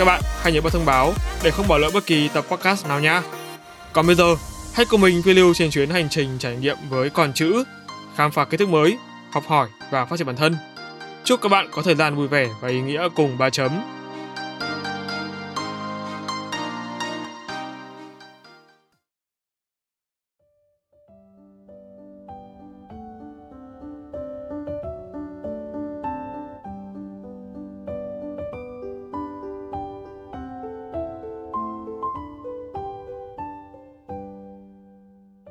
Các bạn hãy nhớ bật thông báo để không bỏ lỡ bất kỳ tập podcast nào nha. Còn bây giờ, hãy cùng mình phiêu lưu trên chuyến hành trình trải nghiệm với con chữ, khám phá kiến thức mới, học hỏi và phát triển bản thân. Chúc các bạn có thời gian vui vẻ và ý nghĩa cùng ba chấm.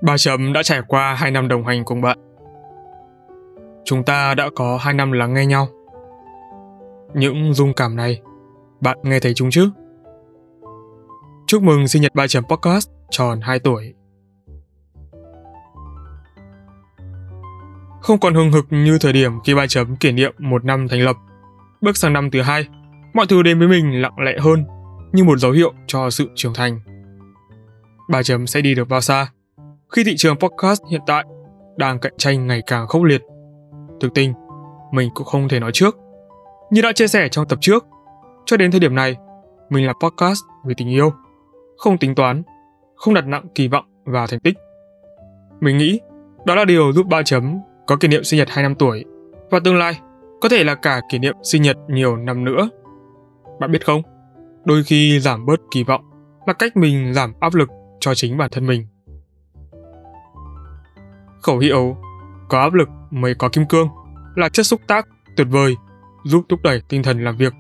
Ba chấm đã trải qua 2 năm đồng hành cùng bạn. Chúng ta đã có 2 năm lắng nghe nhau. Những dung cảm này, bạn nghe thấy chúng chứ? Chúc mừng sinh nhật ba chấm podcast tròn 2 tuổi. Không còn hừng hực như thời điểm khi ba chấm kỷ niệm một năm thành lập. Bước sang năm thứ hai, mọi thứ đến với mình lặng lẽ hơn, như một dấu hiệu cho sự trưởng thành. Ba chấm sẽ đi được bao xa? Khi thị trường podcast hiện tại đang cạnh tranh ngày càng khốc liệt. Thực tình, mình cũng không thể nói trước. Như đã chia sẻ trong tập trước, cho đến thời điểm này, mình là podcast vì tình yêu, không tính toán, không đặt nặng kỳ vọng và thành tích. Mình nghĩ đó là điều giúp ba chấm có kỷ niệm sinh nhật 2 năm tuổi và tương lai có thể là cả kỷ niệm sinh nhật nhiều năm nữa. Bạn biết không, đôi khi giảm bớt kỳ vọng là cách mình giảm áp lực cho chính bản thân mình. Khẩu hiệu có áp lực mới có kim cương là chất xúc tác tuyệt vời giúp thúc đẩy tinh thần làm việc.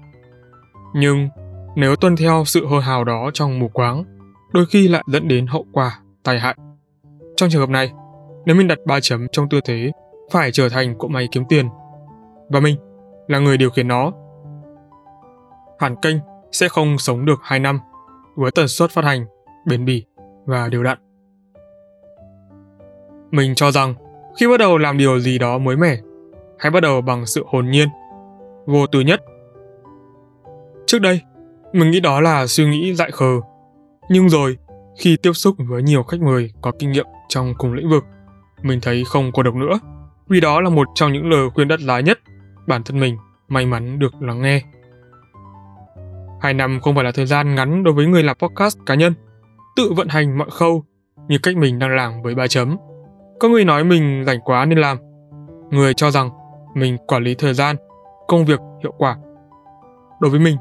Nhưng nếu tuân theo sự hô hào đó trong mù quáng, đôi khi lại dẫn đến hậu quả tai hại. Trong trường hợp này, nếu mình đặt ba chấm trong tư thế phải trở thành cỗ máy kiếm tiền, và mình là người điều khiển nó, hẳn kênh sẽ không sống được 2 năm với tần suất phát hành bền bỉ và đều đặn. Mình cho rằng khi bắt đầu làm điều gì đó mới mẻ, hãy bắt đầu bằng sự hồn nhiên, vô tư nhất. Trước đây, mình nghĩ đó là suy nghĩ dại khờ. Nhưng rồi, khi tiếp xúc với nhiều khách mời có kinh nghiệm trong cùng lĩnh vực, mình thấy không cô độc nữa, vì đó là một trong những lời khuyên đắt giá nhất bản thân mình may mắn được lắng nghe. Hai năm không phải là thời gian ngắn đối với người làm podcast cá nhân, tự vận hành mọi khâu như cách mình đang làm với ba chấm có người nói mình rảnh quá nên làm. Người cho rằng mình quản lý thời gian, công việc hiệu quả. Đối với mình,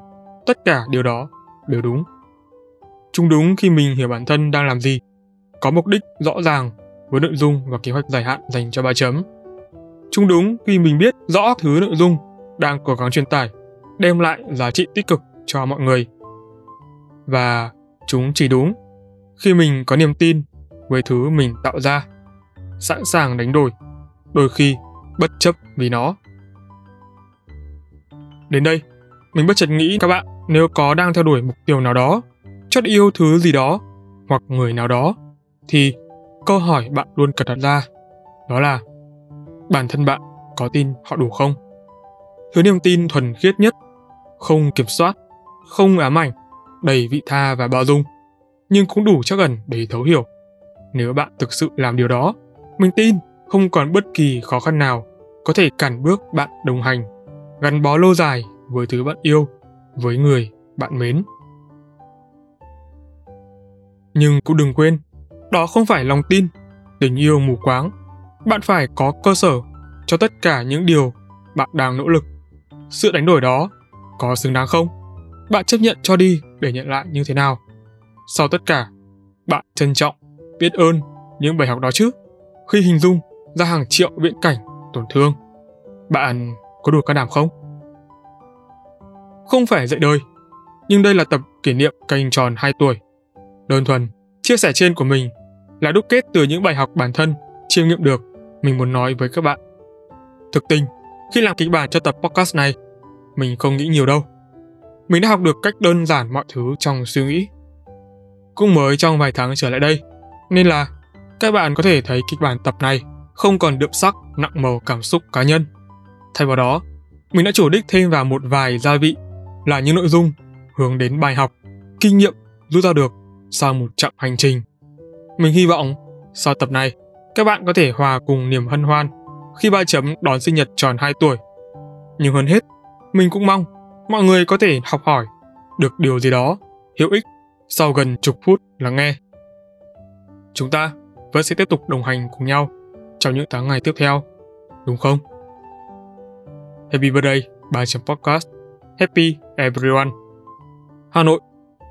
tất cả điều đó đều đúng. Chúng đúng khi mình hiểu bản thân đang làm gì, có mục đích rõ ràng với nội dung và kế hoạch dài hạn dành cho ba chấm. Chúng đúng khi mình biết rõ thứ nội dung đang cố gắng truyền tải, đem lại giá trị tích cực cho mọi người. Và chúng chỉ đúng khi mình có niềm tin với thứ mình tạo ra sẵn sàng đánh đổi, đôi khi bất chấp vì nó. Đến đây, mình bất chợt nghĩ các bạn nếu có đang theo đuổi mục tiêu nào đó, chót yêu thứ gì đó hoặc người nào đó, thì câu hỏi bạn luôn cần đặt ra đó là bản thân bạn có tin họ đủ không? Thứ niềm tin thuần khiết nhất, không kiểm soát, không ám ảnh, đầy vị tha và bao dung, nhưng cũng đủ chắc ẩn để thấu hiểu. Nếu bạn thực sự làm điều đó, mình tin không còn bất kỳ khó khăn nào có thể cản bước bạn đồng hành, gắn bó lâu dài với thứ bạn yêu, với người bạn mến. Nhưng cũng đừng quên, đó không phải lòng tin, tình yêu mù quáng. Bạn phải có cơ sở cho tất cả những điều bạn đang nỗ lực. Sự đánh đổi đó có xứng đáng không? Bạn chấp nhận cho đi để nhận lại như thế nào? Sau tất cả, bạn trân trọng, biết ơn những bài học đó chứ? Khi hình dung ra hàng triệu viễn cảnh tổn thương. Bạn có đủ can đảm không? Không phải dạy đời, nhưng đây là tập kỷ niệm kênh tròn 2 tuổi. Đơn thuần, chia sẻ trên của mình là đúc kết từ những bài học bản thân chiêm nghiệm được mình muốn nói với các bạn. Thực tình, khi làm kịch bản cho tập podcast này, mình không nghĩ nhiều đâu. Mình đã học được cách đơn giản mọi thứ trong suy nghĩ. cũng mới trong vài tháng trở lại đây, nên là các bạn có thể thấy kịch bản tập này không còn đượm sắc nặng màu cảm xúc cá nhân. Thay vào đó, mình đã chủ đích thêm vào một vài gia vị là những nội dung hướng đến bài học, kinh nghiệm rút ra được sau một chặng hành trình. Mình hy vọng sau tập này, các bạn có thể hòa cùng niềm hân hoan khi ba chấm đón sinh nhật tròn 2 tuổi. Nhưng hơn hết, mình cũng mong mọi người có thể học hỏi được điều gì đó hữu ích sau gần chục phút lắng nghe. Chúng ta vẫn sẽ tiếp tục đồng hành cùng nhau trong những tháng ngày tiếp theo, đúng không? Happy birthday, ba chấm podcast. Happy everyone. Hà Nội,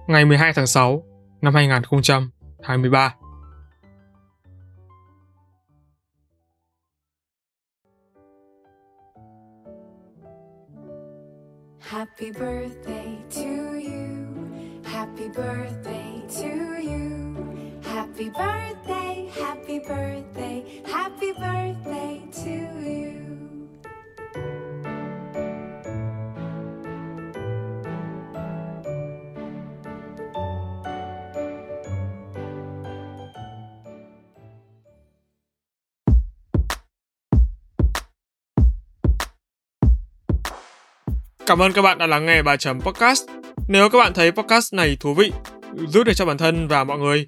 ngày 12 tháng 6 năm 2023. Happy birthday to you. Happy birthday to you. Happy birthday, happy birthday, happy birthday to you. Cảm ơn các bạn đã lắng nghe bài chấm podcast. Nếu các bạn thấy podcast này thú vị, giúp được cho bản thân và mọi người,